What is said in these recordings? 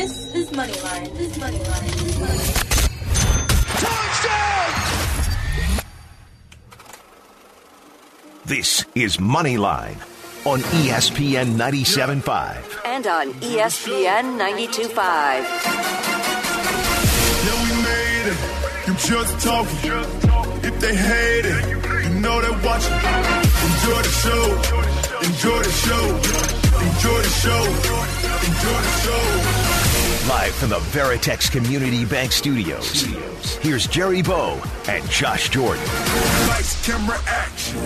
This is Moneyline. This is Moneyline. This is Moneyline on ESPN 97.5. and on ESPN 92.5. Yeah, we made it. You just talking. If they hate it, you know they watching. Enjoy the show. Enjoy the show. Enjoy the show. Enjoy the show. Live from the Veritex Community Bank Studios. Here's Jerry Bow and Josh Jordan. Lights, camera, action.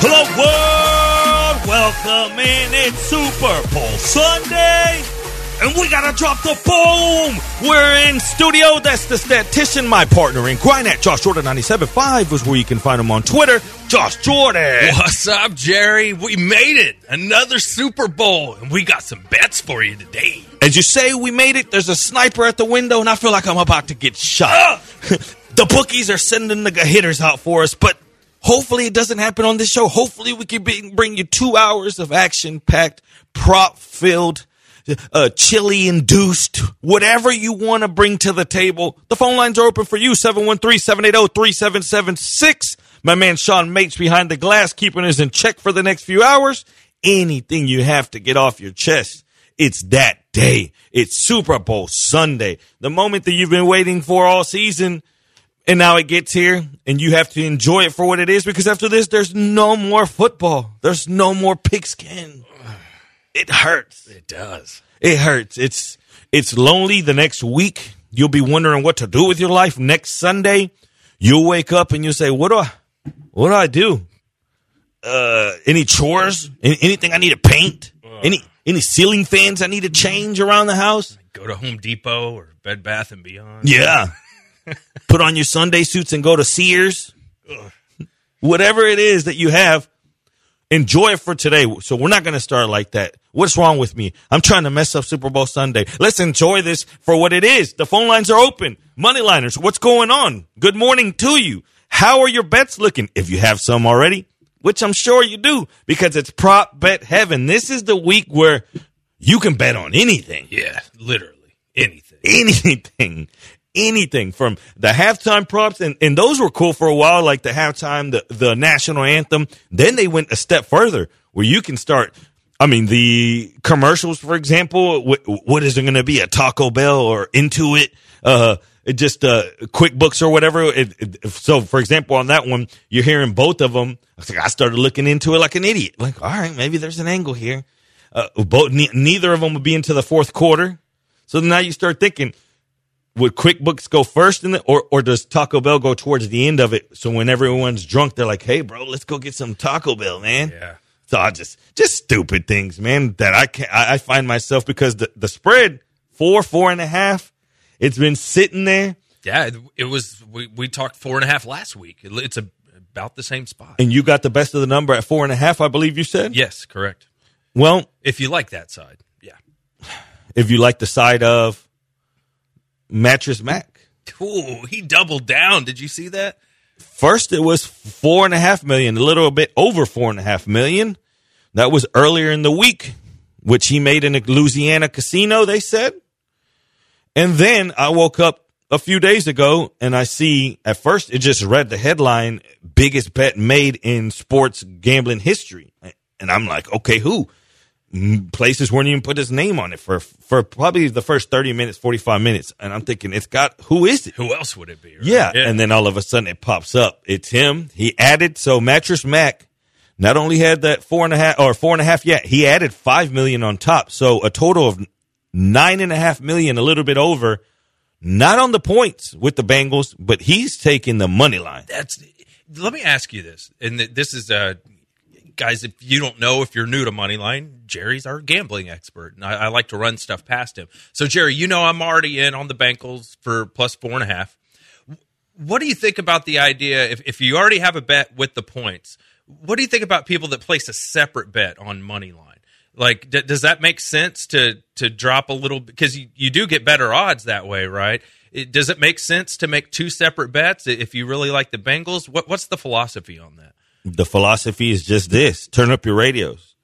Hello, world! Welcome in. It's Super Bowl Sunday. And we gotta drop the boom! We're in studio. That's the statistician, my partner in crime at Josh Jordan 97.5 is where you can find him on Twitter. Josh Jordan. What's up, Jerry? We made it. Another Super Bowl. And we got some bets for you today. As you say, we made it. There's a sniper at the window, and I feel like I'm about to get shot. Ah! the bookies are sending the hitters out for us, but hopefully it doesn't happen on this show. Hopefully we can be, bring you two hours of action packed, prop filled, uh, chili induced, whatever you want to bring to the table. The phone lines are open for you 713 780 3776. My man Sean Mates behind the glass, keeping us in check for the next few hours. Anything you have to get off your chest. It's that day. It's Super Bowl Sunday. The moment that you've been waiting for all season. And now it gets here, and you have to enjoy it for what it is because after this, there's no more football. There's no more pigskin. It hurts. It does. It hurts. It's it's lonely the next week. You'll be wondering what to do with your life next Sunday. You'll wake up and you'll say, "What do I what do I do? Uh any chores? Any, anything I need to paint? Any any ceiling fans I need to change around the house?" Go to Home Depot or Bed Bath and Beyond. Yeah. Put on your Sunday suits and go to Sears. Whatever it is that you have, enjoy it for today. So we're not going to start like that. What's wrong with me? I'm trying to mess up Super Bowl Sunday. Let's enjoy this for what it is. The phone lines are open. Moneyliners, what's going on? Good morning to you. How are your bets looking? If you have some already, which I'm sure you do because it's prop bet heaven. This is the week where you can bet on anything Yeah, literally anything. anything, anything from the halftime props, and, and those were cool for a while, like the halftime, the, the national anthem. Then they went a step further where you can start. I mean, the commercials, for example, what, what is it going to be? A Taco Bell or Intuit? Uh, just uh, QuickBooks or whatever. It, it, so, for example, on that one, you're hearing both of them. I, like, I started looking into it like an idiot. Like, all right, maybe there's an angle here. Uh, both, ne- neither of them would be into the fourth quarter. So now you start thinking, would QuickBooks go first in the, or, or does Taco Bell go towards the end of it? So when everyone's drunk, they're like, Hey, bro, let's go get some Taco Bell, man. Yeah. So I just, just stupid things, man, that I can I, I find myself because the, the spread four, four and a half, it's been sitting there Yeah, it, was. We, we talked four and a half last week. It- it's a, about the same spot. and you got the best of the number at four and a half, I believe you said. Yes, correct. Well, If you like that side, yeah. if you like the side of Mattress Mac. Ooh, he doubled down. Did you see that? First, it was four and a half million, a little bit over four and a half million. That was earlier in the week, which he made in a Louisiana casino, they said. And then I woke up a few days ago and I see at first it just read the headline biggest bet made in sports gambling history. And I'm like, okay, who? Places weren't even put his name on it for for probably the first 30 minutes, 45 minutes. And I'm thinking, it's got who is it? Who else would it be? right? Yeah. And then all of a sudden it pops up. It's him. He added, so Mattress Mac not only had that four and a half or four and a half yet, he added five million on top. So a total of nine and a half million, a little bit over, not on the points with the Bengals, but he's taking the money line. that's let me ask you this and this is uh guys if you don't know if you're new to moneyline jerry's our gambling expert and I, I like to run stuff past him so jerry you know i'm already in on the Bengals for plus four and a half what do you think about the idea if, if you already have a bet with the points what do you think about people that place a separate bet on money line Like, d- does that make sense to to drop a little? Because you, you do get better odds that way, right? It, does it make sense to make two separate bets if you really like the Bengals? What what's the philosophy on that? The philosophy is just this: turn up your radios.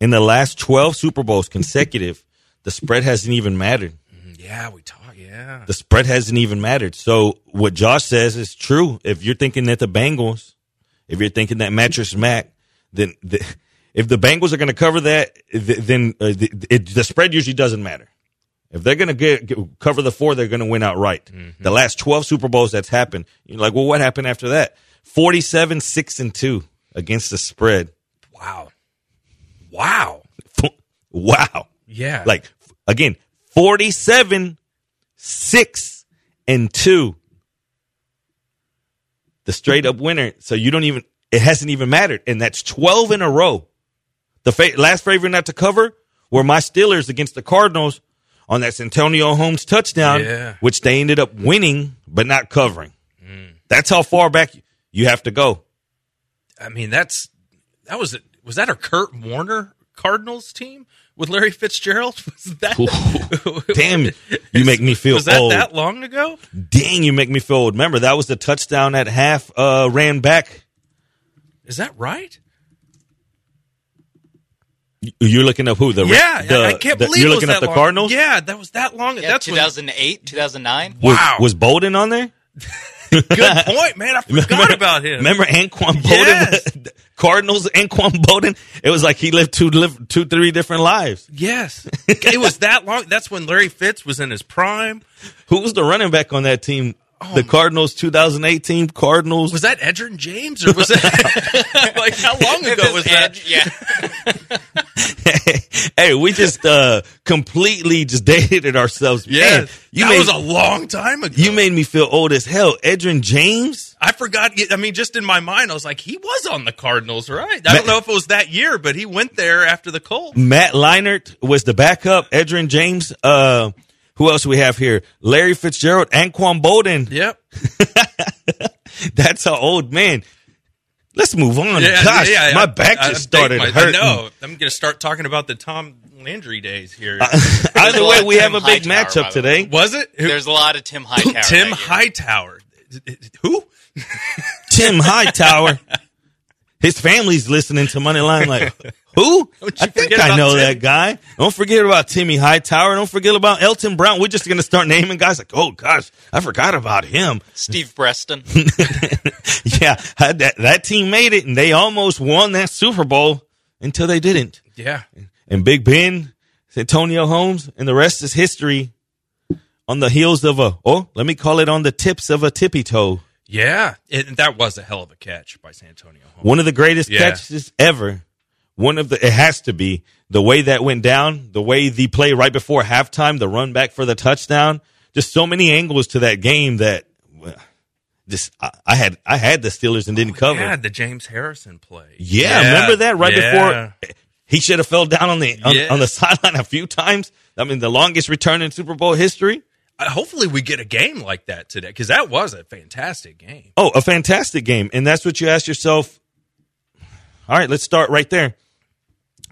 In the last twelve Super Bowls consecutive, the spread hasn't even mattered. Yeah, we talk. Yeah, The spread hasn't even mattered. So what Josh says is true. If you're thinking that the Bengals, if you're thinking that mattress Mac, then the, if the Bengals are going to cover that, then uh, the, it, the spread usually doesn't matter. If they're going to get, get cover the four, they're going to win outright. The last 12 Super Bowls that's happened, you're like, well, what happened after that? 47, 6 and 2 against the spread. wow, wow, wow. yeah. Like again, 47 6 and 2. The straight up winner. So you don't even it hasn't even mattered and that's 12 in a row. The fa- last favorite not to cover were my Steelers against the Cardinals on that Santonio Holmes touchdown, Yeah. which they ended up winning but not covering. Mm. That's how far back you have to go. I mean, that's that was it. Was that a Kurt Warner Cardinals team with Larry Fitzgerald? Was that? Damn, you make me feel Was that old. that long ago? Dang, you make me feel old. Remember, that was the touchdown at half uh, ran back. Is that right? You're looking up who? The Yeah, the- I I can't the- believe You're it was looking that up the long. Cardinals. Yeah, that was that long. Yeah, That's 2008, 2009. Was, Wow. was Boldin on there? good point, man. I forgot about him. Remember Anquan Boldin? Yes. Cardinals Anquan Boldin. It was like he lived two, live two, three different lives. Yes, it was that long. That's when Larry Fitz was in his prime. Who was the running back on that team? The Cardinals 2018 Cardinals. Was that Edgerrin James or was that like how long ago was that? Edge, yeah. hey, we just uh completely just dated ourselves. Yeah, Man, you that made was a long time ago. you made me feel old as hell. Edgerrin James. I forgot. I mean, just in my mind, I was like, he was on the Cardinals, right? I don't know if it was that year, but he went there after the Colts. Matt Leinart was the backup. Edgerrin James. Uh, who else we have here? Larry Fitzgerald, Anquan Boldin. Yep. That's our old man. Let's move on. Yeah, Gosh, yeah, my back I- just I started think hurting. I know. I'm going to start talking about the Tom Landry days here. Uh, either a way, of we have a big Hightower, matchup by the way. today. was it? Who- There's a lot of Tim Hightower. Tim. Hightower. Who? Tim Hightower. His family's listening to Moneyline like, who? I think I know Timmy. that guy. Don't forget about Timmy Hightower. Don't forget about Elton Brown. We're just going to start naming guys like, oh gosh, I forgot about him. Steve Breaston. yeah, that, that team made it and they almost won that Super Bowl until they didn't. Yeah. And Big Ben, Antonio Holmes, and the rest is history on the heels of a, oh, let me call it on the tips of a tippy toe. Yeah. It, that was a hell of a catch by Santonio Holmes. One of the greatest Yeah. catches ever. One of the, it has to be the way that went down, the way the play right before halftime, the run back for the touchdown. Just so many angles to that game that just I, I had I had the Steelers and didn't cover. Yeah, the James Harrison play. Yeah, remember that right Yeah. before he should have fell down on the on, Yeah. on the sideline a few times. I mean, the longest return in Super Bowl history. Uh, hopefully, we get a game like that today because that was a fantastic game. Oh, a fantastic game, and that's what you ask yourself. All right, let's start right there.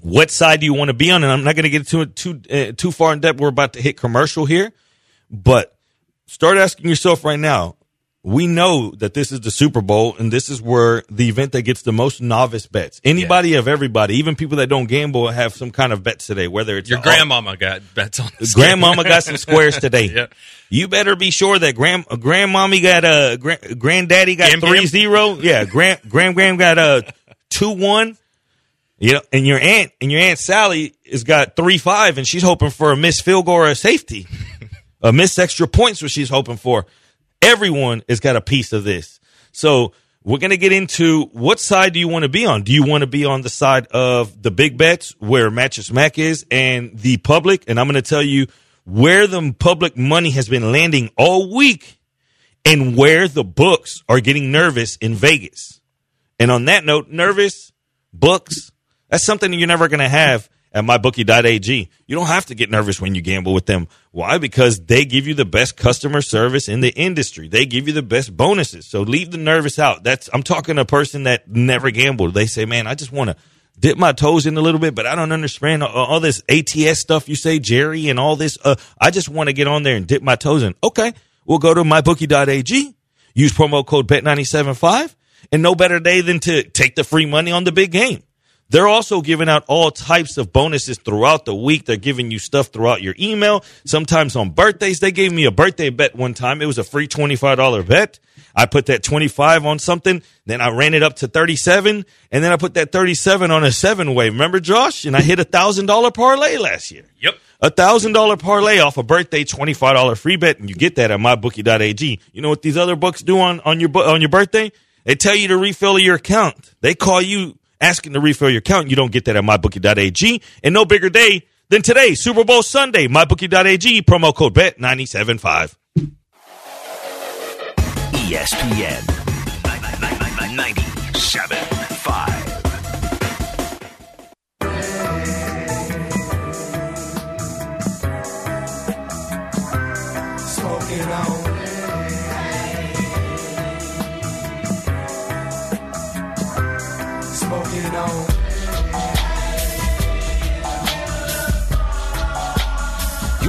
What side do you want to be on? And I'm not going to get too too uh, too far in depth. We're about to hit commercial here, but start asking yourself right now. We know that this is the Super Bowl, and this is where the event that gets the most novice bets. Anybody of everybody, even people that don't gamble, have some kind of bets today. Whether it's Your a- grandmama got bets on this. Grandmama got some squares today. Yeah. You better be sure that grand uh, grandmommy got a grand, granddaddy got three zero. Yeah, grand grand grand got a two one. You know, and your aunt and your aunt Sally has got three five, and she's hoping for a missed field goal or a safety, a missed extra points, what she's hoping for. Everyone has got a piece of this. So we're going to get into what side do you want to be on? Do you want to be on the side of the big bets where Mattress Mac is and the public? And I'm going to tell you where the public money has been landing all week and where the books are getting nervous in Vegas. And on that note, nervous books, that's something you're never going to have at mybookie.ag. You don't have to get nervous when you gamble with them. Why? Because they give you the best customer service in the industry. They give you the best bonuses. So leave the nervous out. That's I'm talking to a person that never gambled. They say, "Man, I just want to dip my toes in a little bit, but I don't understand all, all this ATS stuff you say, Jerry, and all this. Uh, I just want to get on there and dip my toes in. Okay, we'll go to mybookie.ag, use promo code bet975, and no better day than to take the free money on the big game. They're also giving out all types of bonuses throughout the week. They're giving you stuff throughout your email. Sometimes on birthdays, they gave me a birthday bet one time. It was a free $25 bet. I put that 25 on something. Then I ran it up to 37 and then I put that 37 on a seven way. Remember Josh? And I hit a thousand dollar parlay last year. Yep. A thousand dollar parlay off a birthday $25 free bet. And you get that at mybookie.ag. You know what these other books do on, on your, on your birthday? They tell you to refill your account. They call you asking to refill your account. You don't get that at mybookie.ag. And no bigger day than today, Super Bowl Sunday, mybookie.ag, promo code bet975. ESPN 97.5.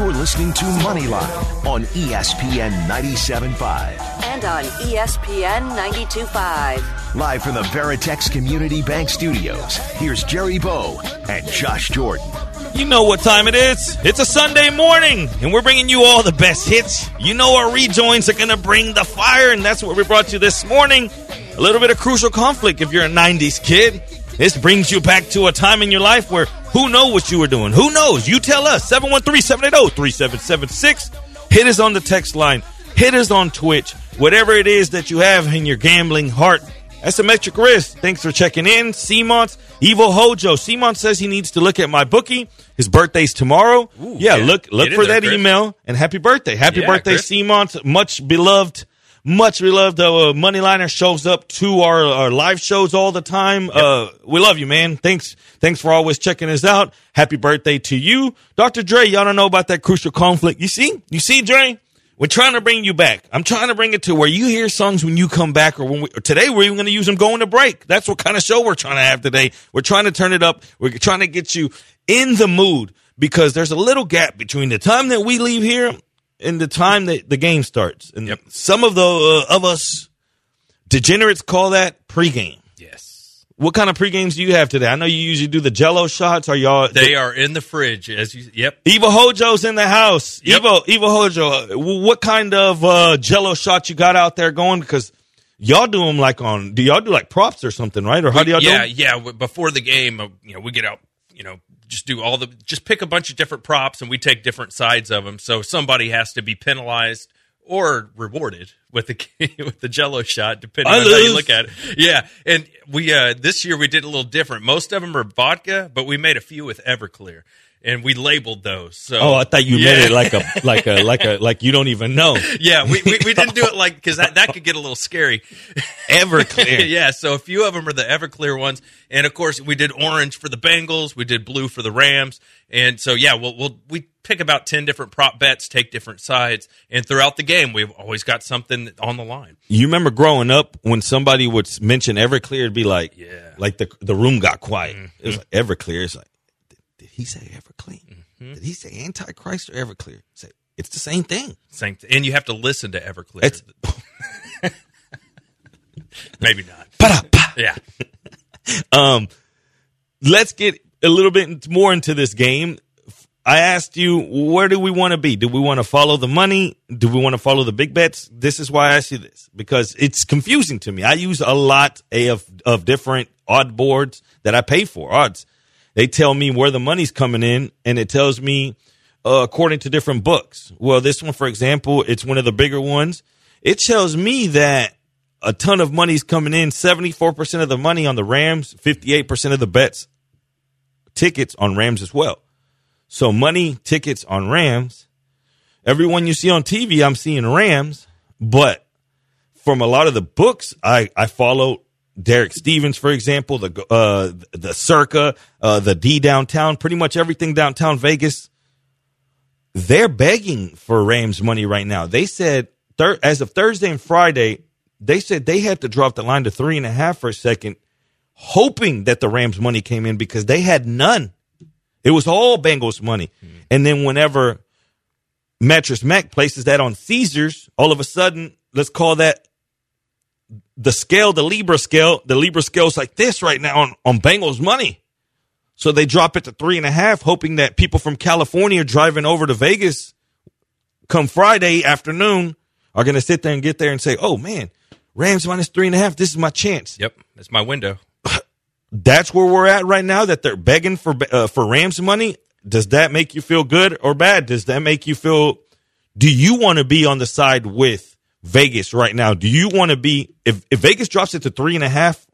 You're listening to Moneyline on ESPN 97.5. And on ESPN 92.5. Live from the Veritex Community Bank Studios, here's Jerry Bow and Josh Jordan. You know what time it is. It's a Sunday morning, and we're bringing you all the best hits. You know our rejoins are going to bring the fire, and that's what we brought you this morning. A little bit of crucial conflict if you're a 90s kid. This brings you back to a time in your life where who know what you were doing? Who knows? You tell us. oh, 713-780-3776. Hit us on the text line. Hit us on Twitch. Whatever it is that you have in your gambling heart, Asymmetric Risk. Thanks for checking in. Seamont's Evil Hojo. Seamont says he needs to look at my bookie. His birthday's tomorrow. yeah, yeah. look look for there, that Chris. email and happy birthday. Happy Yeah, birthday, Chris. Seamont. Much beloved. Much we beloved uh, Moneyliner shows up to our, our live shows all the time. Uh, we love you, man. Thanks, thanks for always checking us out. Happy birthday to you, Dr. Dre. Y'all don't know about that crucial conflict. You see, you see, Dre. We're trying to bring you back. I'm trying to bring it to where you hear songs when you come back, or when we, or today we're even going to use them going to break. That's what kind of show we're trying to have today. We're trying to turn it up. We're trying to get you in the mood because there's a little gap between the time that we leave here and the time that the game starts. And some of the uh, of us degenerates call that pregame. Yes. What kind of pregames do you have today? I know you usually do the Jello shots. Are y'all? They are in the fridge as you. Yep. Evo Hojo's in the house. Yep. Evo, Evo Hojo, uh, what kind of uh, Jello shot you got out there going? Because y'all do them like on. Do y'all do like props or something, right? Or how do y'all yeah, do? 'em? yeah. Before the game, uh, you know, we get out, you know, just do all the, just pick a bunch of different props, and we take different sides of them. So somebody has to be penalized or rewarded with the with the Jello shot, depending I on how you look at it. Yeah, and we uh this year we did a little different. Most of them are vodka, but we made a few with Everclear. And we labeled those. So Oh, I thought you Yeah. made it like a like a like a like you don't even know. yeah, we, we, we didn't do it like because that, that could get a little scary. Everclear. yeah, so a few of them are the Everclear ones, and of course we did orange for the Bengals, we did blue for the Rams, and so yeah, we'll, we'll we pick about ten different prop bets, take different sides, and throughout the game we've always got something on the line. You remember growing up when somebody would mention Everclear, it'd be like, Yeah. Mm-hmm. like the the room got quiet. It was like Everclear. It's like, did, did he say Everclear? Mm-hmm. Did he say Antichrist or Everclear? Say it's the same thing. Same, th- and you have to listen to Everclear. Maybe not. Pa-da-pa. Yeah, Um, let's get a little bit more into this game. I asked you, where do we want to be? Do we want to follow the money? Do we want to follow the big bets? This is why I you this because it's confusing to me. I use a lot of, of different odd boards that I pay for odds. They tell me where the money's coming in and it tells me, uh, according to different books. Well, this one, for example, it's one of the bigger ones. It tells me that a ton of money's coming in. 74% of the money on the Rams, 58% of the bets, tickets on Rams as well. So money, tickets on Rams. Everyone you see on TV, I'm seeing Rams, but from a lot of the books I, I follow, Derek Stevens, for example, the uh, the Circa, uh, the D downtown, pretty much everything downtown Vegas. They're begging for Rams money right now. They said thir- as of Thursday and Friday, they said they had to drop the line to three and a half for a second hoping that the Rams money came in because they had none. It was all Bengals money. And then whenever Mattress Mac places that on Caesars, all of a sudden, let's call that the scale, the Libra scale. The Libra scale is like this right now on, on Bengals money. So they drop it to three and a half, hoping that people from California driving over to Vegas come Friday afternoon are going to sit there and get there and say, oh man, Rams minus three and a half. This is my chance. Yep, that's my window. That's where we're at right now that they're begging for, uh, for Rams money. Does that make you feel good or bad? Does that make you feel, do you want to be on the side with Vegas right now? Do you want to be, if, if Vegas drops it to three and a half,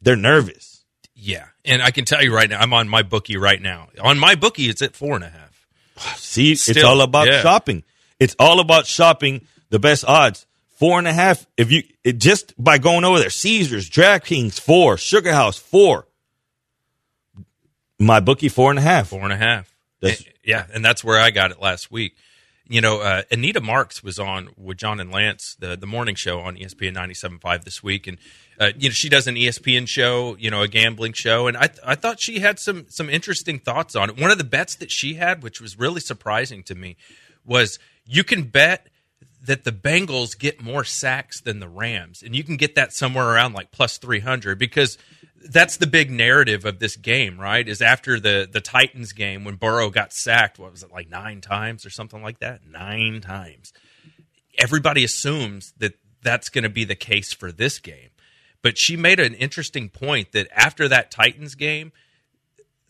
they're nervous. Yeah, and I can tell you right now, I'm on my bookie right now. On my bookie, it's at four and a half. See, it's all about yeah. shopping. It's all about shopping the best odds. Four and a half. If you it just by going over there, Caesars, DraftKings, four, Sugar House, four. My bookie, four and a half. Four and a half. And- yeah, and that's where I got it last week. You know, uh, Anita Marks was on with John and Lance, the the morning show on ESPN 97.5 this week, and uh, you know she does an ESPN show, you know, a gambling show, and I th- I thought she had some some interesting thoughts on it. One of the bets that she had, which was really surprising to me, was you can bet that the Bengals get more sacks than the Rams, and you can get that somewhere around like plus three hundred because that's the big narrative of this game, right? Is after the the Titans game when Burrow got sacked, what was it like nine times or something like that? Nine times. Everybody assumes that that's going to be the case for this game, but she made an interesting point that after that Titans game,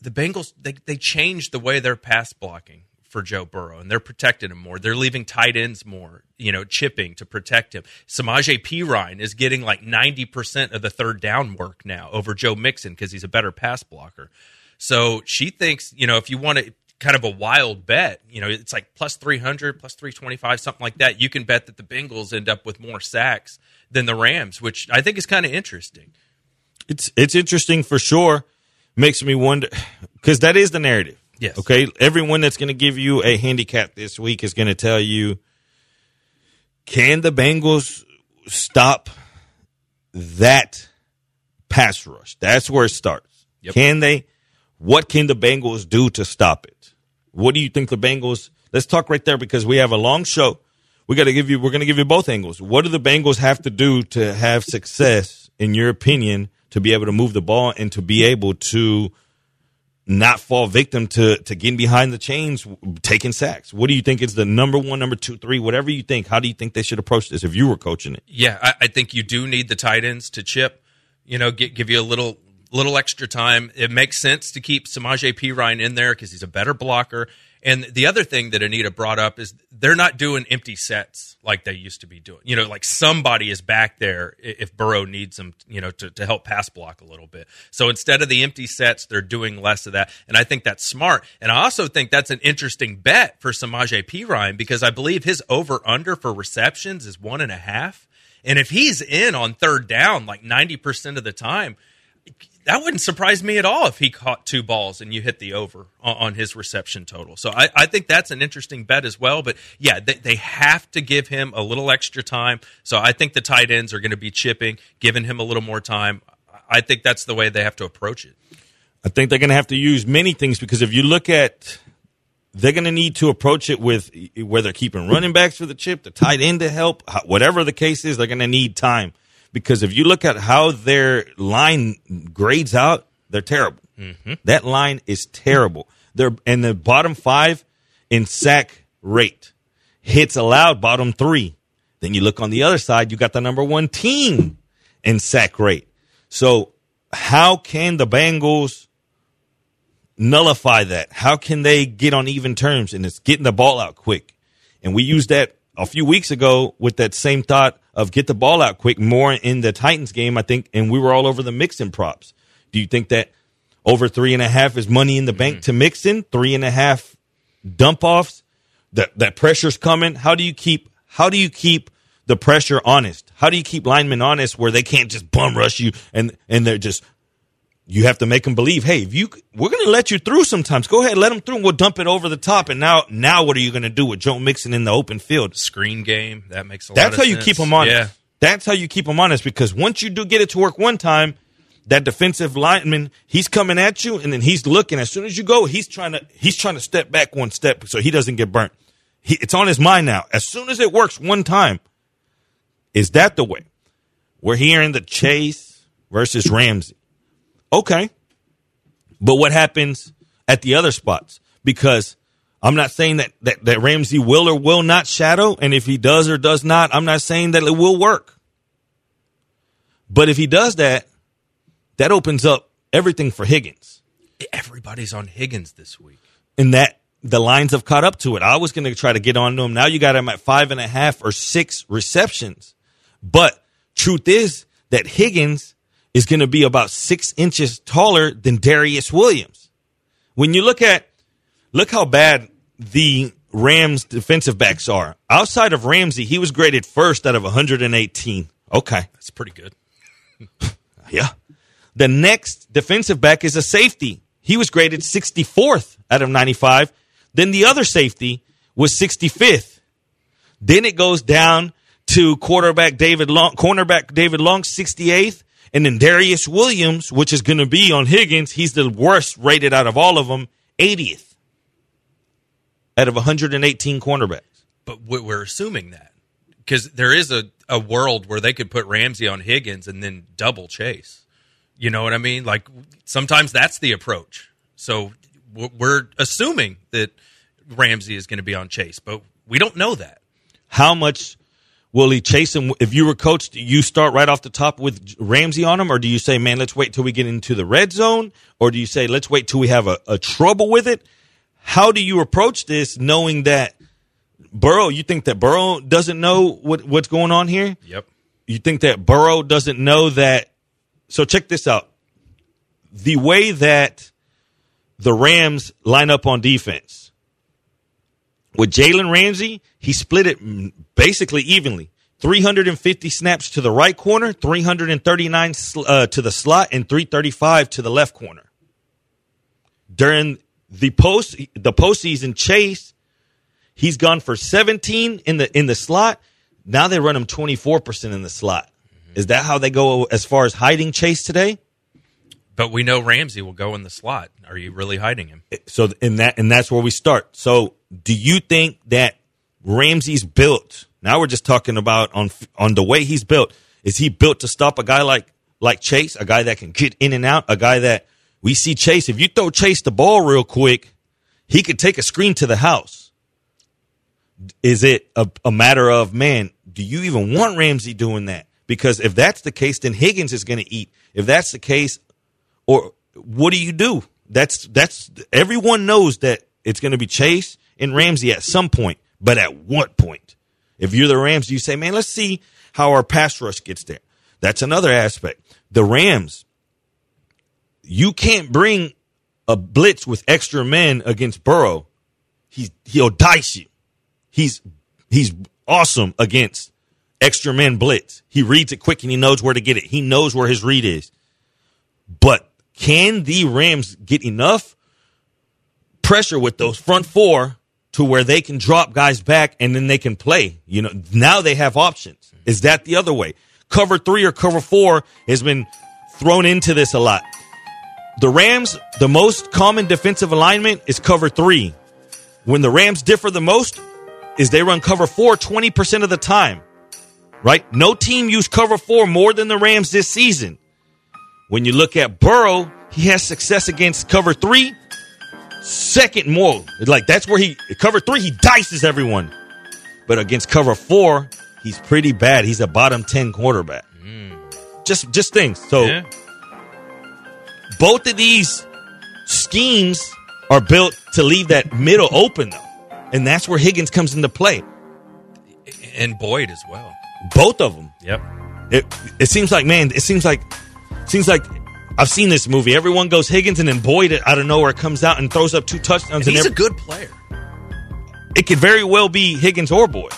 the Bengals they they changed the way they're pass blocking for Joe Burrow and they're protecting him more. They're leaving tight ends more, you know, chipping to protect him. Samaje Perine is getting like 90% of the third down work now over Joe Mixon because he's a better pass blocker. So she thinks, you know, if you want to kind of a wild bet, you know, it's like plus 300, plus 325, something like that. You can bet that the Bengals end up with more sacks than the Rams, which I think is kind of interesting. It's it's interesting for sure. Makes me wonder because that is the narrative. Yes. Okay. Everyone that's going to give you a handicap this week is going to tell you, can the Bengals stop that pass rush? That's where it starts. Yep. Can they? What can the Bengals do to stop it? What do you think the Bengals? Let's talk right there because we have a long show. We got to give you. We're going to give you both angles. What do the Bengals have to do to have success, in your opinion, to be able to move the ball and to be able to not fall victim to to getting behind the chains, taking sacks? What do you think is the number one, number two, three, whatever you think? How do you think they should approach this if you were coaching it? Yeah, I, I think you do need the tight ends to chip. You know, get, give you a little little extra time. It makes sense to keep Samaje Perine in there because he's a better blocker. And the other thing that Anita brought up is they're not doing empty sets like they used to be doing. You know, like somebody is back there if Burrow needs them, you know, to, to help pass block a little bit. So instead of the empty sets, they're doing less of that. And I think that's smart. And I also think that's an interesting bet for Samaje Perine because I believe his over under for receptions is one and a half. And if he's in on third down like 90% of the time, that wouldn't surprise me at all if he caught two balls and you hit the over on, on his reception total. So I, I think that's an interesting bet as well. But yeah, they, they have to give him a little extra time. So I think the tight ends are going to be chipping, giving him a little more time. I think that's the way they have to approach it. I think they're going to have to use many things because if you look at, they're going to need to approach it with where they're keeping running backs for the chip, the tight end to help, whatever the case is, they're going to need time. Because if you look at how their line grades out, they're terrible. Mm-hmm. That line is terrible. They're in the bottom five in sack rate, hits allowed bottom three. Then you look on the other side, you got the number one team in sack rate. So how can the Bengals nullify that? How can they get on even terms? And it's getting the ball out quick. And we use that a few weeks ago with that same thought of get the ball out quick more in the Titans game, I think, and we were all over the Mixon props. Do you think that over three and a half is money in the bank mm-hmm. to Mixon? Three and a half dump offs? That that pressure's coming. How do you keep how do you keep the pressure honest? How do you keep linemen honest where they can't just bum rush you and and they're just you have to make them believe, hey, if you we're going to let you through sometimes. Go ahead, let them through. and We'll dump it over the top. And now, now what are you going to do with Joe Mixon in the open field? Screen game, that makes a lot of things. That's how you keep them honest. Yeah. That's how you keep them honest because once you do get it to work one time, that defensive lineman, he's coming at you, and then he's looking. As soon as you go, he's trying to he's trying to step back one step so he doesn't get burnt. He, it's on his mind now. As soon as it works one time, is that the way? We're hearing the Chase versus Ramsey. Okay, but what happens at the other spots? Because I'm not saying that, that that Ramsey will or will not shadow, and if he does or does not, I'm not saying that it will work. But if he does that, that opens up everything for Higgins. Everybody's on Higgins this week. And that the lines have caught up to it. I was going to try to get on to him. Now you got him at five and a half or six receptions. But truth is that Higgins is going to be about six inches taller than Darious Williams. When you look at, look how bad the Rams defensive backs are. Outside of Ramsey, he was graded first out of 118. Okay. That's pretty good. Yeah. The next defensive back is a safety. He was graded 64th out of 95. Then the other safety was 65th. Then it goes down to quarterback David Long, cornerback David Long, 68th. And then Darious Williams, which is going to be on Higgins, he's the worst rated out of all of them, 80th out of 118 cornerbacks. But we- we're assuming that because there is a, a world where they could put Ramsey on Higgins and then double chase. You know what I mean? Like sometimes that's the approach. So we're assuming that Ramsey is going to be on Chase, but we don't know that. How much will he chase him? If you were coached, you start right off the top with Ramsey on him, or do you say, man, let's wait till we get into the red zone, or do you say, let's wait till we have a, a trouble with it? How do you approach this, knowing that Burrow? You think that Burrow doesn't know what, what's going on here? Yep. You think that Burrow doesn't know that? So check this out. The way that the Rams line up on defense with Jalen Ramsey, he split it basically evenly. 350 snaps to the right corner, 339 uh, to the slot, and 335 to the left corner. During the post the postseason chase, he's gone for 17 in the in the slot. Now they run him 24% in the slot. Is that how they go as far as hiding Chase today? But we know Ramsey will go in the slot. Are you really hiding him? So in that and that's where we start. So do you think that Ramsey's built? Now we're just talking about on on the way he's built. Is he built to stop a guy like like Chase, a guy that can get in and out, a guy that we see Chase. If you throw Chase the ball real quick, he could take a screen to the house. Is it a, a matter of man? Do you even want Ramsey doing that? Because if that's the case, then Higgins is going to eat. If that's the case, or what do you do? That's that's everyone knows that it's going to be Chase and Ramsey at some point, but at what point? If you're the Rams, you say, man, let's see how our pass rush gets there. That's another aspect. The Rams, you can't bring a blitz with extra men against Burrow. He's he'll dice you. He's he's awesome against extra men blitz. He reads it quick and he knows where to get it. He knows where his read is. But can the Rams get enough pressure with those front four to where they can drop guys back and then they can play? You know, now they have options. Is that the other way? Cover three or cover four has been thrown into this a lot. The Rams, the most common defensive alignment is cover three. When the Rams differ the most is they run cover four 20% of the time, right? No team used cover four more than the Rams this season. When you look at Burrow, he has success against cover three, second more. Like that's where he cover three, he dices everyone. But against cover four, he's pretty bad. He's a bottom ten quarterback. Hmm. Just just things. So Yeah. both of these schemes are built to leave that middle open though. And that's where Higgins comes into play. And Boyd as well. Both of them. Yep. It it seems like man, it seems like seems like I've seen this movie. Everyone goes Higgins, and then Boyd out of nowhere comes out and throws up two touchdowns. And he's every- a good player. it could very well be Higgins or Boyd.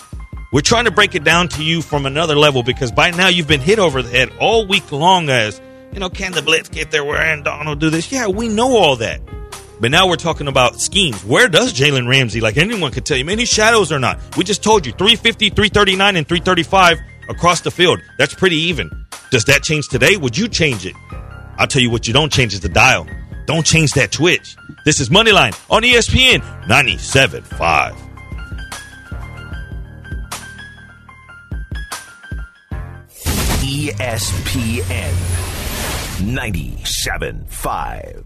We're trying to break it down to you from another level because by now you've been hit over the head all week long as, you know, can the blitz get there? Where Aaron Donald do this? Yeah, we know all that. But now we're talking about schemes. Where does Jalen Ramsey, like anyone could tell you, man, he shadows or not? We just told you 350, 339, and 335 across the field. That's pretty even. Does that change today? Would you change it? I'll tell you what you don't change is the dial. Don't change that Twitch. This is Moneyline on ESPN 97.5. E ESPN 97.5.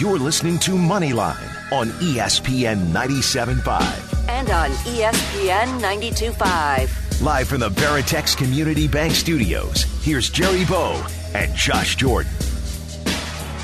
You're listening to Moneyline on ESPN 97.5. And on ESPN 92.5. Live from the Veritex Community Bank Studios, here's Jerry Bow and Josh Jordan.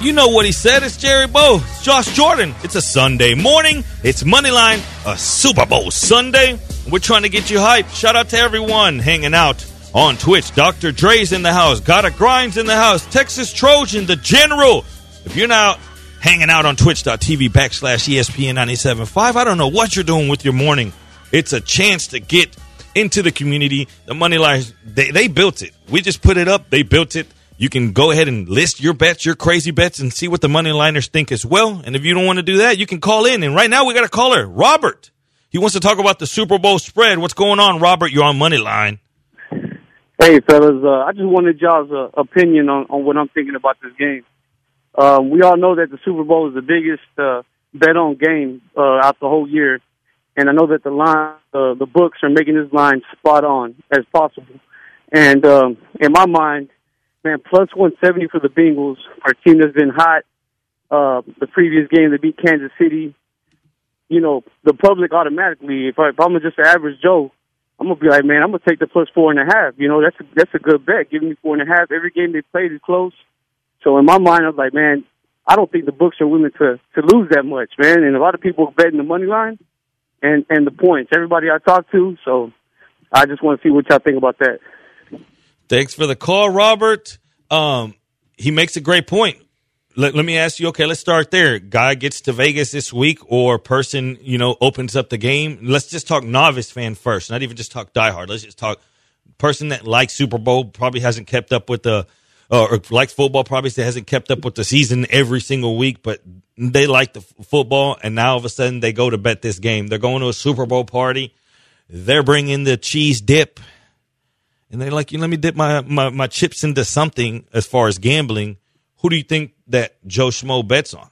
You know what he said. It's Jerry Bow. It's Josh Jordan. It's a Sunday morning. It's Moneyline, a Super Bowl Sunday. We're trying to get you hyped. Shout out to everyone hanging out on Twitch. Dr. Dre's in the house. Gotta Grinds in the house. Texas Trojan, the General. If you're not hanging out on twitch.tv backslash ESPN 97.5, I don't know what you're doing with your morning. It's a chance to get into the community. The money lines, they, they built it. We just put it up. They built it. You can go ahead and list your bets, your crazy bets, and see what the money liners think as well. And if you don't want to do that, you can call in. And right now we got a caller, Robert. He wants to talk about the Super Bowl spread. What's going on, Robert? You're on money line. Hey, fellas, uh, I just wanted y'all's uh, opinion on, on what I'm thinking about this game. Um, we all know that the Super Bowl is the biggest uh, bet on game uh, out the whole year, and I know that the line, uh, the books are making this line spot on as possible. And um, in my mind, man, plus 170 for the Bengals, our team that's been hot. Uh, the previous game they beat Kansas City. You know, the public automatically, if, I, if I'm just an average Joe, I'm gonna be like, man, I'm gonna take the plus four and a half. You know, that's a, that's a good bet. Giving me four and a half. Every game they played is close. So in my mind, I was like, man, I don't think the books are willing to to lose that much, man. And a lot of people are betting the money line and and the points. Everybody I talk to, so I just want to see what y'all think about that. Thanks for the call, Robert. Um, he makes a great point. Let, let me ask you, okay, let's start there. Guy gets to Vegas this week or person, you know, opens up the game. Let's just talk novice fan first, not even just talk diehard. Let's just talk person that likes Super Bowl, probably hasn't kept up with the, uh, or likes football, probably hasn't kept up with the season every single week, but they like the f- football. And now all of a sudden they go to bet this game. They're going to a Super Bowl party. They're bringing the cheese dip and they're like, you let me dip my, my, my chips into something as far as gambling. Who do you think that Joe Schmo bets on?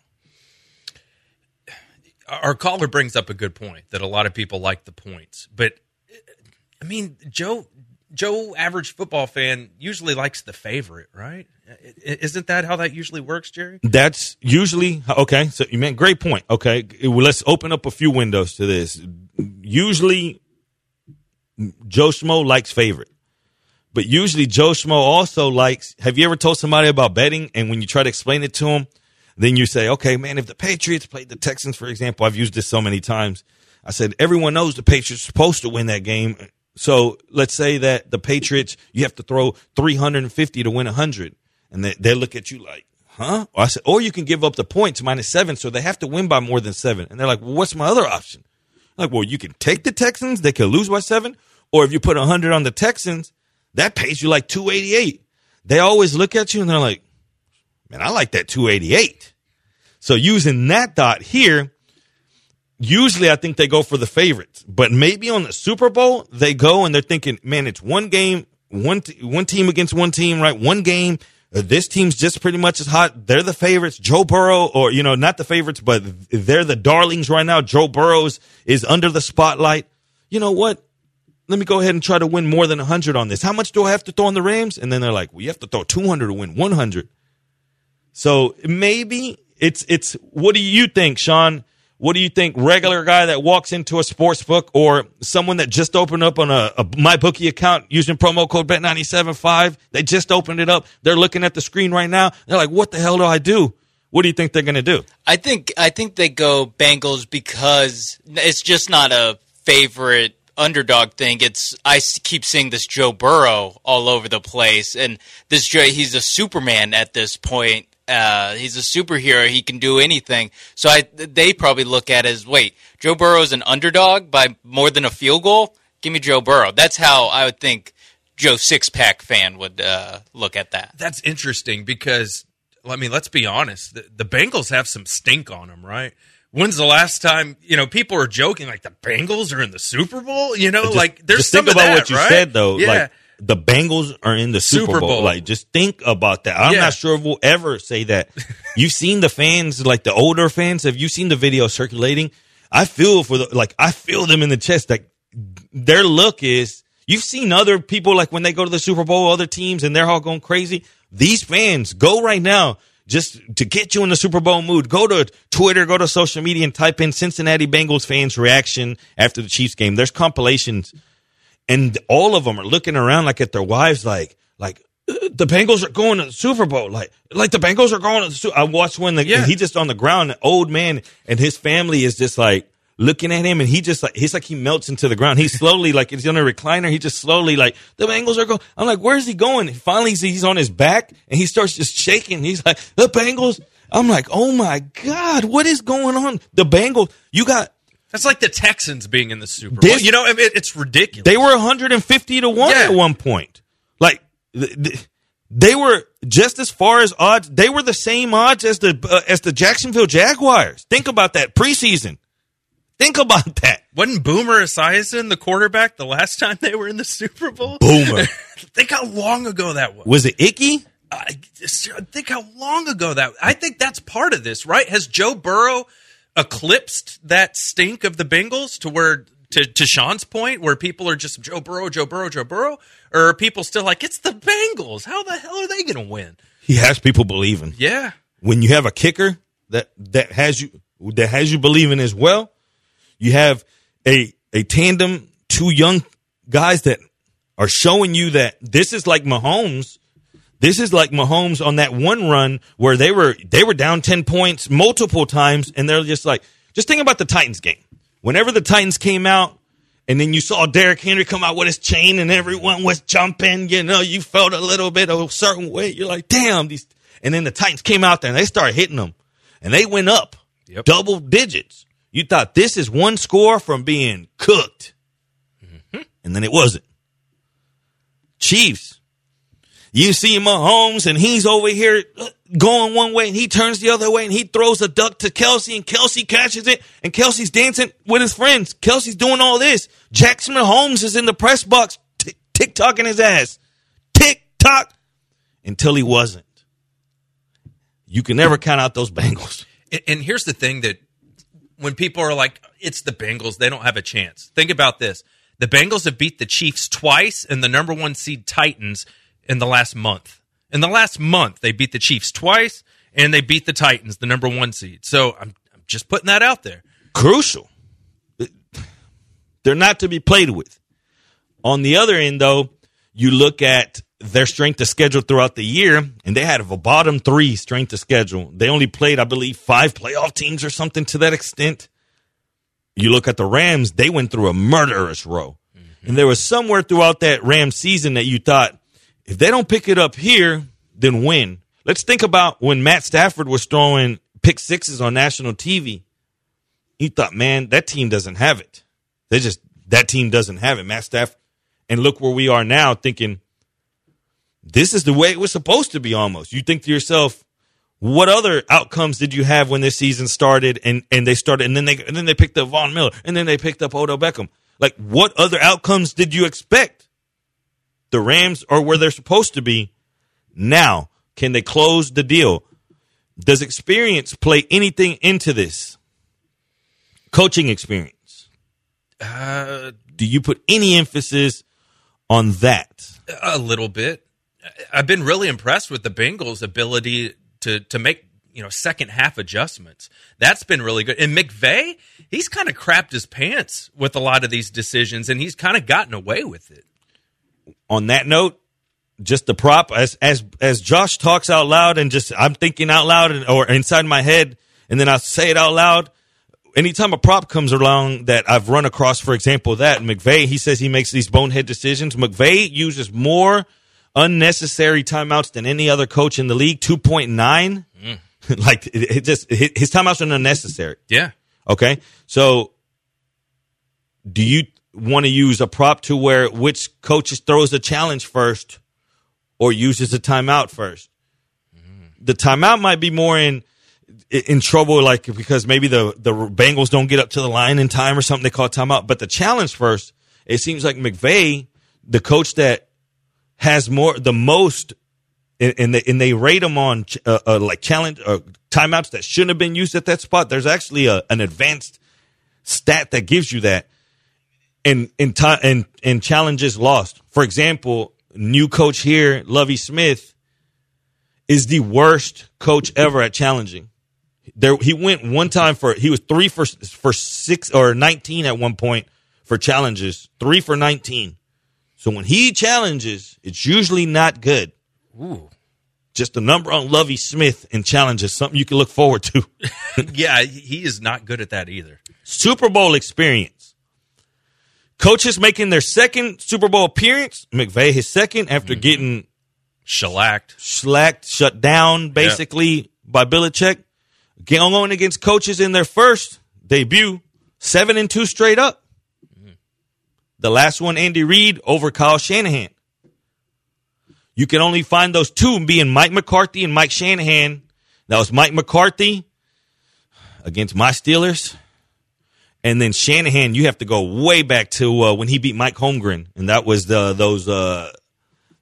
Our caller brings up a good point that a lot of people like the points, but I mean, Joe, Joe, average football fan usually likes the favorite, right? Isn't that how that usually works, Jerry? That's usually okay. So you meant great point. Okay, let's open up a few windows to this. Usually, Joe Schmo likes favorite, but usually Joe Schmo also likes. Have you ever told somebody about betting, and when you try to explain it to them, then you say, "Okay, man, if the Patriots played the Texans, for example, I've used this so many times. I said everyone knows the Patriots are supposed to win that game. So let's say that the Patriots, you have to throw 350 to win 100, and they, they look at you like, huh? Or I said, or you can give up the points minus seven, so they have to win by more than seven. And they're like, well, what's my other option? Like, well, you can take the Texans, they could lose by seven, or if you put 100 on the Texans, that pays you like 288. They always look at you and they're like, man, I like that 288. So using that dot here, usually I think they go for the favorites, but maybe on the Super Bowl they go and they're thinking, man, it's one game, one t- one team against one team, right? One game. Uh, this team's just pretty much as hot. They're the favorites. Joe Burrow, or you know, not the favorites, but they're the darlings right now. Joe Burrows is under the spotlight. You know what? Let me go ahead and try to win more than 100 on this. How much do I have to throw on the Rams? And then they're like, well, you have to throw 200 to win 100. So maybe it's it's what do you think, Sean? What do you think? Regular guy that walks into a sports book or someone that just opened up on a, a my bookie account using promo code bet975, they just opened it up. They're looking at the screen right now. They're like, what the hell do I do? What do you think they're going to do? I think I think they go Bengals because it's just not a favorite underdog thing. It's I keep seeing this Joe Burrow all over the place, and this Joe he's a Superman at this point. Uh, he's a superhero. He can do anything. So I they probably look at it as wait, Joe Burrow's an underdog by more than a field goal. Give me Joe Burrow. That's how I would think Joe Six Pack fan would uh, look at that. That's interesting because I mean, let's be honest. The, the Bengals have some stink on them, right? When's the last time you know people are joking like the Bengals are in the Super Bowl? You know, Just- like there's just some think of about that, what you right? said though. Yeah, Like the Bengals are in the Super, Super Bowl. Bowl. Like just think about that. I'm Yeah. not sure if we'll ever say that. You've seen the fans, like the older fans. Have you seen the video circulating? I feel for the like I feel them in the chest. Like their look is. You've seen other people like when they go to the Super Bowl, other teams, and they're all going crazy. These fans go right now just to get you in the Super Bowl mood. Go to Twitter, go to social media, and type in Cincinnati Bengals fans reaction after the Chiefs game. There's compilations and all of them are looking around like at their wives, like like "Uh, the Bengals are going to the Super Bowl, like like the Bengals are going to the Super. I watched when the Yeah. he just on the ground, an old man, and his family is just like looking at him, and he just like he's like he melts into the ground. He's slowly like he's on a recliner. He just slowly like the Bengals are going. I'm like, where's he going? Finally, he's on his back, and he starts just shaking. He's like, the Bengals. I'm like, oh my god, what is going on? The Bengals, you got that's like the Texans being in the Super Bowl. This- you know, I mean, it's ridiculous. They were 150 to 1 Yeah. at one point. Like th- th- they were just as far as odds, they were the same odds as the uh, as the Jacksonville Jaguars. Think about that preseason. Think about that. Wasn't Boomer Esiason the quarterback the last time they were in the Super Bowl? Boomer. think how long ago that was. Was it Ickey? I think how long ago that. I think that's part of this, right? Has Joe Burrow eclipsed that stink of the Bengals to where to to Sean's point, where people are just Joe Burrow, Joe Burrow, Joe Burrow, or are people still like it's the Bengals? How the hell are they going to win? He has people believing. Yeah, When you have a kicker that that has you that has you believing as well, you have a a tandem two young guys that are showing you that this is like Mahomes. This is like Mahomes on that one run where they were they were down 10 points multiple times and they're just like just think about the Titans game. Whenever the Titans came out and then you saw Derrick Henry come out with his chain and everyone was jumping, you know, you felt a little bit of a certain way. You're like, "Damn, these." And then the Titans came out there and they started hitting them and they went up Yep. double digits. You thought this is one score from being cooked. Mm-hmm. And then it wasn't. Chiefs. You see Mahomes and he's over here uh, going one way and he turns the other way and he throws a duck to Kelce and Kelce catches it and Kelce's dancing with his friends. Kelce's doing all this. Jackson Mahomes is in the press box tick tocking his ass. Tick tock until he wasn't. You can never count out those Bengals. And- and here's the thing that when people are like, it's the Bengals, they don't have a chance. Think about this. The Bengals have beat the Chiefs twice and the number one seed Titans in the last month. In the last month, they beat the Chiefs twice and they beat the Titans, the number one seed. So I'm, I'm just putting that out there. crucial. They're not to be played with. On the other end, though, you look at their strength of schedule throughout the year, and they had a bottom three strength of schedule. They only played, I believe, five playoff teams or something to that extent. You look at the Rams, they went through a murderous row. Mm-hmm. And there was somewhere throughout that Rams season that you thought, if they don't pick it up here, then when? Let's think about when Matt Stafford was throwing pick sixes on national TV you thought, man, that team doesn't have it. They just that team doesn't have it. Matt Staff, and look where we are now, thinking this is the way it was supposed to be. Almost, you think to yourself, what other outcomes did you have when this season started? And and they started, and then they and then they picked up Von Miller, and then they picked up Odell Beckham. Like, what other outcomes did you expect? The Rams are where they're supposed to be. Now, can they close the deal? Does experience play anything into this? coaching experience. Uh, Do you put any emphasis on that? a little bit. I've been really impressed with the Bengals' ability to to make you know second half adjustments. That's been really good. And McVay, he's kind of crapped his pants with a lot of these decisions, and he's kind of gotten away with it. On that note, just the prop as as as Josh talks out loud and just I'm thinking out loud and, or inside my head, and then I say it out loud. Anytime a prop comes along that I've run across, for example, that McVay, he says he makes these bonehead decisions. McVay uses more unnecessary timeouts than any other coach in the league. Two point nine, like it, it just his timeouts are unnecessary. Yeah, Okay. So do you want to use a prop to where which coaches throws a challenge first or uses a timeout first. The timeout might be more in in trouble, like because maybe the the Bengals don't get up to the line in time or something. They call timeout, but the challenge first. It seems like McVay, the coach that has more the most, and and they, and they rate him on uh, uh, like challenge uh, timeouts that shouldn't have been used at that spot. There's actually a, an advanced stat that gives you that. And in time and and challenges lost. For example, new coach here, Lovie Smith, is the worst coach ever at challenging. There, he went one time for he was three for for six or nineteen at one point for challenges, three for nineteen. So when he challenges, it's usually not good. Ooh. Just the number on Lovie Smith and challenges, something you can look forward to. yeah, he is not good at that either. Super Bowl experience. Coaches making their second Super Bowl appearance. McVay his second after mm-hmm. getting Shellacked. slacked, shut down, basically by Belichick. Going against coaches in their first debut, seven and two straight up. Mm-hmm. The last one, Andy Reid over Kyle Shanahan. You can only find those two being Mike McCarthy and Mike Shanahan. That was Mike McCarthy against my Steelers. And then Shanahan, you have to go way back to uh, when he beat Mike Holmgren, and that was the those uh,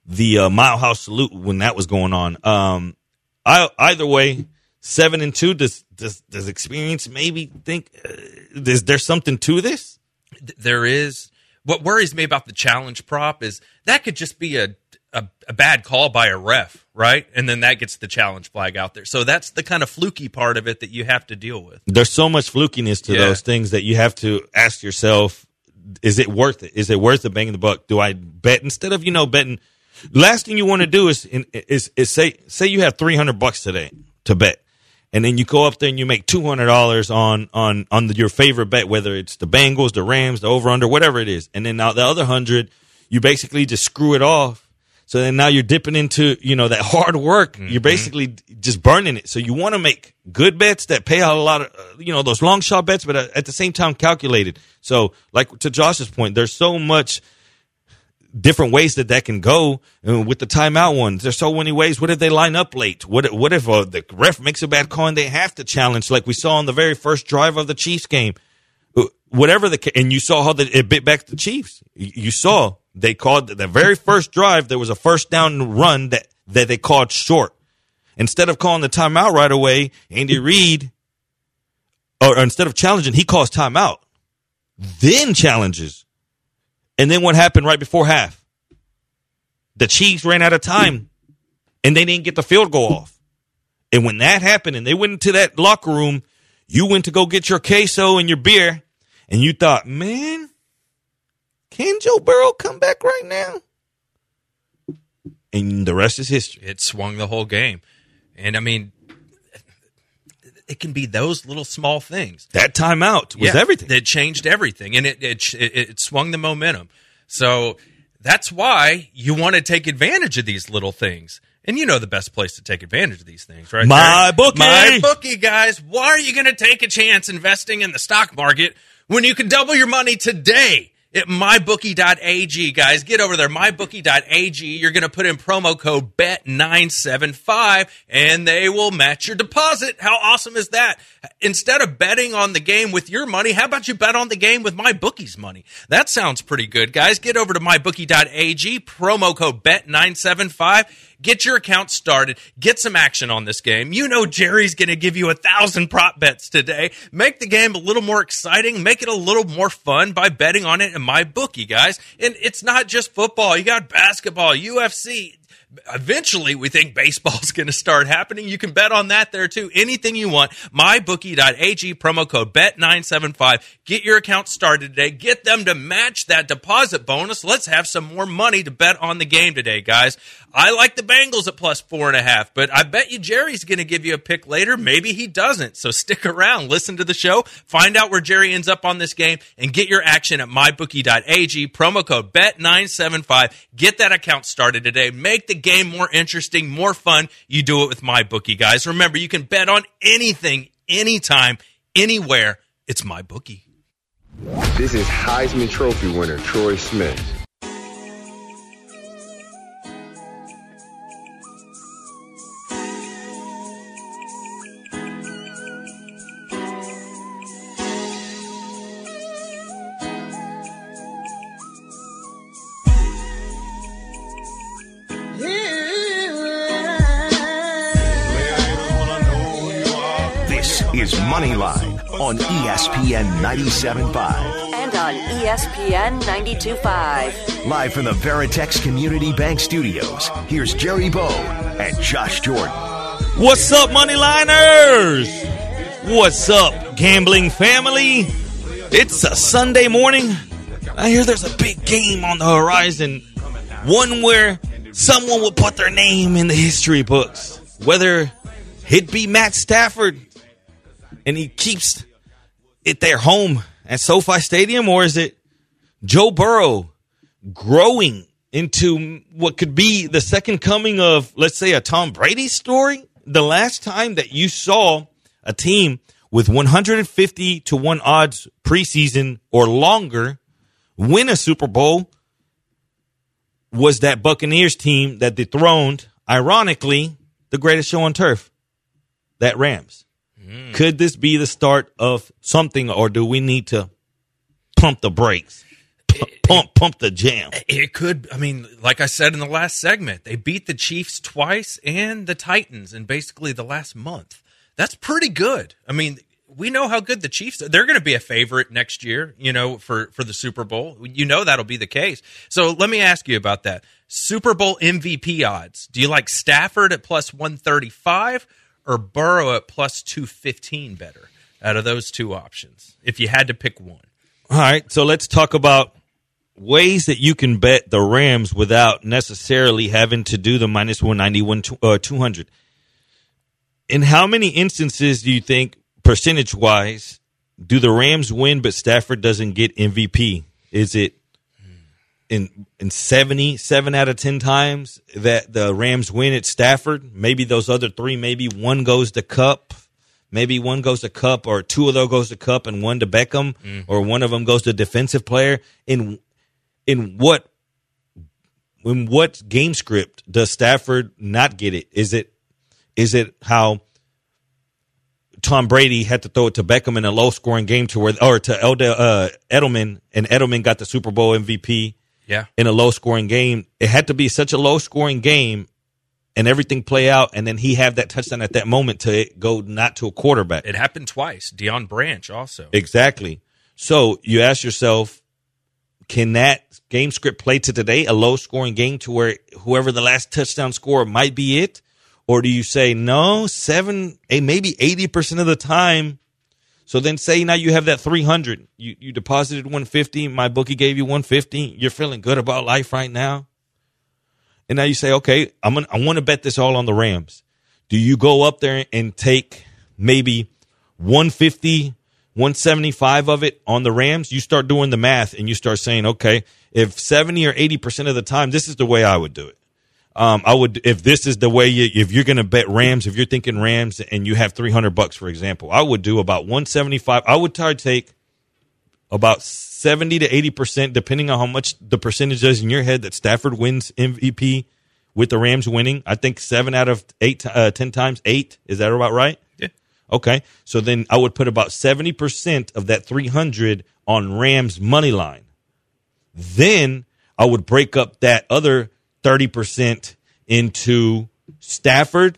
the uh, Mile House Salute when that was going on. Um, I, either way, seven and two. Does does does experience maybe think uh, is there something to this? There is. What worries me about the challenge prop is that could just be a, a a bad call by a ref, right? And then that gets the challenge flag out there. So that's the kind of fluky part of it that you have to deal with. There's so much flukiness to Yeah. those things that you have to ask yourself: Is it worth it? Is it worth the bang of the buck? Do I bet instead of you know betting? Last thing you want to do is is is say say you have three hundred bucks today to bet, and then you go up there and you make two hundred dollars on on on the, your favorite bet, whether it's the Bengals, the Rams, the over under, whatever it is, and then now the other hundred, you basically just screw it off. So then now you're dipping into you know that hard work. You're basically just burning it. So you want to make good bets that pay out a lot of uh, you know those long shot bets, but uh, at the same time calculated. So like to Josh's point, there's so much different ways that that can go and with the timeout ones. There's so many ways. What if they line up late? What what if uh, the ref makes a bad call and they have to challenge, like we saw on the very first drive of the Chiefs game? Uh, Whatever the and you saw how the, it bit back the Chiefs. You saw they called the very first drive. There was a first down run that that they called short. Instead of calling the timeout right away, Andy Reid, or instead of challenging, he calls timeout, then challenges. And then what happened right before half? The Chiefs ran out of time and they didn't get the field goal off. And when that happened and they went into that locker room, you went to go get your queso and your beer and you thought, man, can Joe Burrow come back right now? And the rest is history. It swung the whole game. And I mean, it can be those little small things. That timeout was Yeah, everything. It changed everything, and it, it it it swung the momentum. So that's why you want to take advantage of these little things. And you know the best place to take advantage of these things, right? My there? bookie. my bookie, guys. Why are you going to take a chance investing in the stock market when you can double your money today? At mybookie.ag, guys, get over there. Mybookie.ag. You're going to put in promo code BET975 and they will match your deposit. How awesome is that? Instead of betting on the game with your money, how about you bet on the game with my bookie's money? That sounds pretty good, guys. Get over to mybookie.ag, promo code BET975. Get your account started. Get some action on this game. You know Jerry's going to give you a thousand prop bets today. Make the game a little more exciting. Make it a little more fun by betting on it my bookie, guys. And it's not just football. You got basketball, UFC. Eventually, we think baseball's going to start happening. You can bet on that there too. Anything you want. MyBookie.ag promo code BET975. Get your account started today. Get them to match that deposit bonus. Let's have some more money to bet on the game today, guys. I like the Bengals at plus four and a half, but I bet you Jerry's going to give you a pick later. Maybe he doesn't. So stick around, listen to the show, find out where Jerry ends up on this game, and get your action at mybookie.ag. Promo code BET975. Get that account started today. Make the game more interesting, more fun. You do it with MyBookie, guys. Remember, you can bet on anything, anytime, anywhere. It's MyBookie. This is Heisman Trophy winner Troy Smith. Moneyline on ESPN 97.5. And on ESPN 92.5. Live from the Veritex Community Bank Studios, here's Jerry Bo and Josh Jordan. What's up, Moneyliners? What's up, gambling family? It's a Sunday morning. I hear there's a big game on the horizon. One where someone will put their name in the history books. Whether it be Matt Stafford and he keeps it their home at SoFi Stadium, or is it Joe Burrow growing into what could be the second coming of, let's say, a Tom Brady story? The last time that you saw a team with 150 to 1 odds preseason or longer win a Super Bowl was that Buccaneers team that dethroned, ironically, the greatest show on turf, that Rams. Mm. Could this be the start of something, or do we need to pump the brakes, P- pump pump the jam? It could. I mean, like I said in the last segment, they beat the Chiefs twice and the Titans in basically the last month. That's pretty good. I mean, we know how good the Chiefs are. They're going to be a favorite next year, you know, for for the Super Bowl. You know that'll be the case. So let me ask you about that. Super Bowl MVP odds. Do you like Stafford at plus 135 or Burrow at plus 215 better out of those two options if you had to pick one? All right, so let's talk about ways that you can bet the Rams without necessarily having to do the minus 191 uh, 200. In how many instances do you think, percentage wise, do the Rams win but Stafford doesn't get MVP? Is it in in 77 out of 10 times that the Rams win at Stafford? Maybe those other three, maybe one goes to Kupp. Maybe one goes to Kupp, or two of those goes to Kupp, and one to Beckham, or one of them goes to defensive player. In in what in what game script does Stafford not get it? Is it is it how Tom Brady had to throw it to Beckham in a low scoring game to where or to Elde, uh, Edelman and Edelman got the Super Bowl MVP Yeah. in a low scoring game. It had to be such a low scoring game and everything play out and then he have that touchdown at that moment to go not to a quarterback. It happened twice. Deion Branch also. Exactly. So you ask yourself, can that game script play to today, a low scoring game to where whoever the last touchdown score might be it? Or do you say, no, seven, eh, maybe 80% of the time? So then say now you have that 300. You, you deposited 150. My bookie gave you 150. You're feeling good about life right now. And now you say, okay, I'm gonna, I want to bet this all on the Rams. Do you go up there and take maybe 150, 175 of it on the Rams? You start doing the math and you start saying, okay, if 70 or 80% of the time, this is the way I would do it. Um, I would, if this is the way you, if you're going to bet Rams, if you're thinking Rams and you have 300 bucks, for example, I would do about 175. I would try to take about 70 to 80%, depending on how much the percentage is in your head that Stafford wins MVP with the Rams winning. I think seven out of eight, uh, 10 times eight. Is that about right? Yeah. Okay. So then I would put about 70% of that 300 on Rams money line. Then I would break up that other 30% into Stafford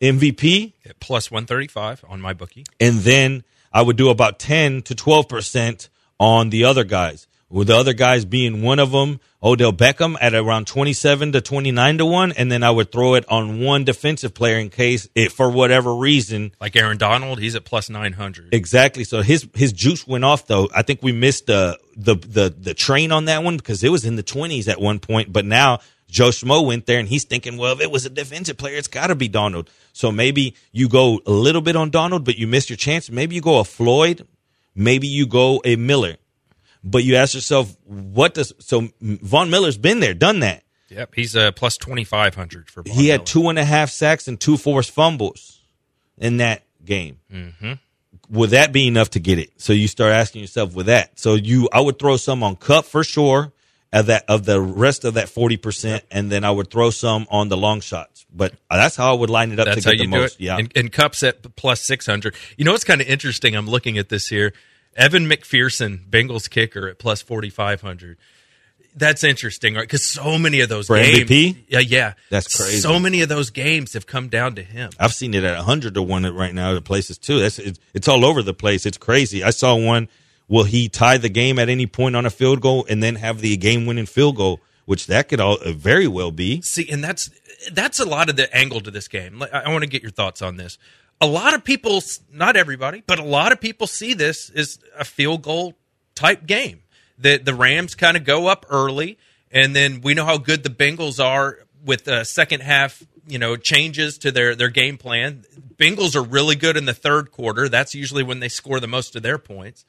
MVP At plus 135 on my bookie. and then I would do about 10 to 12% on the other guys. With the other guys being one of them, Odell Beckham at around 27 to 29 to 1, and then I would throw it on one defensive player in case it, for whatever reason, Like Aaron Donald, he's at plus 900. Exactly. So his his juice went off though. I think we missed the the the the train on that one because it was in the twenties at one point. But now Joe Schmo went there and he's thinking, well, if it was a defensive player, it's got to be Donald. So maybe you go a little bit on Donald, but you missed your chance. Maybe you go a Floyd. Maybe you go a Miller. But you ask yourself, what does so Von Miller's been there, done that. Yep, he's a plus 2500 for Von he had Miller. two and a half sacks and two forced fumbles in that game. Mm-hmm. would that be enough to get it? So you start asking yourself with that. So you, I would throw some on Kupp for sure of that of the rest of that forty percent, and then I would throw some on the long shots. But that's how I would line it up That's to get the most. Yeah, And, and Kupp's at plus 600. You know what's kind of interesting? I'm looking at this here. Evan McPherson, Bengals kicker at plus 4,500. That's interesting, right? Because so many of those For games. MVP? Yeah, yeah. That's crazy. So many of those games have come down to him. I've seen it at hundred to one right now at places too. That's it's, it's all over the place. It's crazy. I saw one. Will he tie the game at any point on a field goal and then have the game winning field goal? Which that could all uh, very well be. See, and that's that's a lot of the angle to this game. I, I want to get your thoughts on this. A lot of people, not everybody, but a lot of people see this as a field goal type game. The the Rams kind of go up early, and then we know how good the Bengals are with the second half. You know, changes to their their game plan. Bengals are really good in the third quarter. That's usually when they score the most of their points.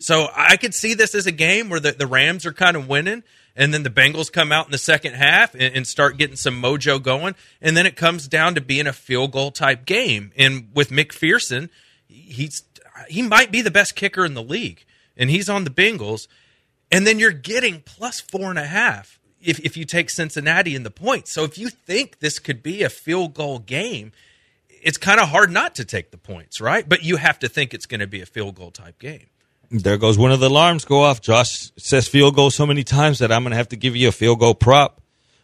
So I could see this as a game where the, the Rams are kind of winning, and then the Bengals come out in the second half and, and start getting some mojo going, and then it comes down to being a field goal type game. And with McPherson, he's he might be the best kicker in the league, and he's on the Bengals, and then you're getting plus four and a half if if you take Cincinnati in the points. So if you think this could be a field goal game. It's kind of hard not to take the points, right? But you have to think it's going to be a field goal type game. There goes one of the alarms go off. Josh says field goal so many times that I'm going to have to give you a field goal prop.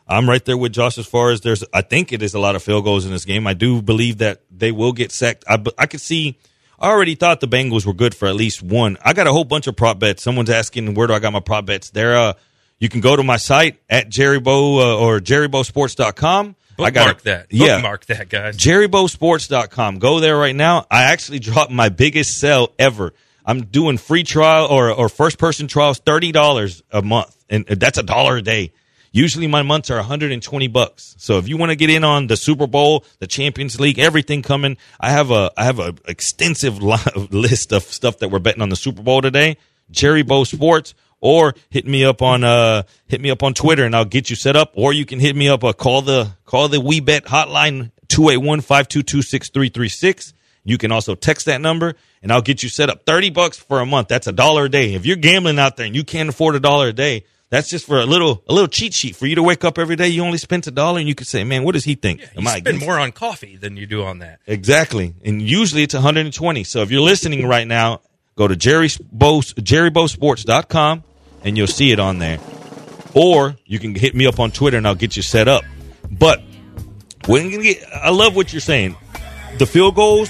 I'm right there with Josh as far as there's, I think it is a lot of field goals in this game. I do believe that they will get sacked. I, I could see, I already thought the Bengals were good for at least one. I got a whole bunch of prop bets. Someone's asking where do I got my prop bets? There, uh, you can go to my site at Jerrybo uh, or jerrybosports.com. I got Bookmark that. Yeah. Bookmark that, guys. jerrybosports.com. Go there right now. I actually dropped my biggest sell ever. I'm doing free trial or, or first person trials, $30 a month. And that's a dollar a day. Usually my months are 120 bucks. So if you want to get in on the Super Bowl, the Champions League, everything coming, I have a, I have a extensive list of stuff that we're betting on the Super Bowl today. Jerry Bo Sports or hit me up on uh hit me up on Twitter and I'll get you set up or you can hit me up uh, call the call the we bet hotline 281-522-6336 you can also text that number and I'll get you set up 30 bucks for a month that's a dollar a day if you're gambling out there and you can't afford a dollar a day that's just for a little a little cheat sheet for you to wake up every day you only spent a dollar and you could say man what does he think You Am I spend more on coffee than you do on that. Exactly. And usually it's 120. So if you're listening right now, go to Jerry Bo, jerrybosports.com and you'll see it on there. Or you can hit me up on Twitter and I'll get you set up. But when you get, I love what you're saying. The field goals,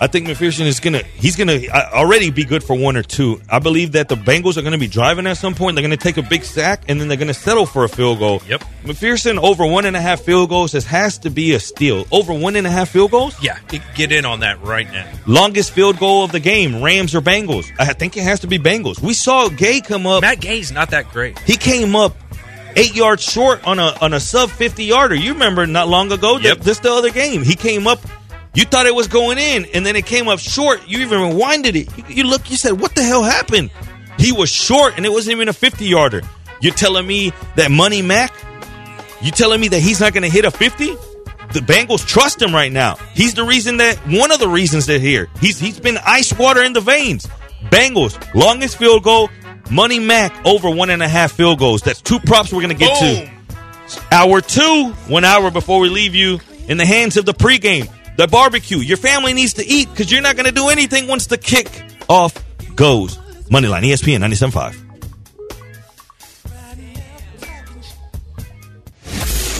I think McPherson is gonna he's gonna uh, already be good for one or two. I believe that the Bengals are gonna be driving at some point. They're gonna take a big sack and then they're gonna settle for a field goal. Yep. McPherson over one and a half field goals this has to be a steal. Over one and a half field goals. Yeah, get in on that right now. Longest field goal of the game, Rams or Bengals? I think it has to be Bengals. We saw Gay come up. Matt Gay's not that great. He came up eight yards short on a on a sub fifty yarder. You remember not long ago? Yep. This the other game. He came up. You thought it was going in, and then it came up short. You even rewinded it. You, you look. You said, "What the hell happened?" He was short, and it wasn't even a fifty yarder. You're telling me that Money Mac? You telling me that he's not going to hit a fifty? The Bengals trust him right now. He's the reason that one of the reasons they're here. He's he's been ice water in the veins. Bengals longest field goal. Money Mac over one and a half field goals. That's two props we're going to get to. Hour two, one hour before we leave you in the hands of the pregame, the barbecue. Your family needs to eat because you're not going to do anything once the kick off goes. Moneyline, ESPN 97.5.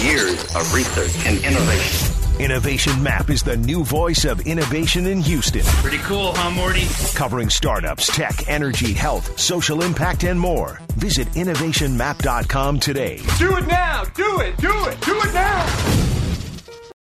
Years of research and innovation. Innovation Map is the new voice of innovation in Houston, Pretty cool, huh, Morty? covering startups, tech, energy, health, social impact, and more. Visit innovationmap.com today. Do it now! Do it! Do it!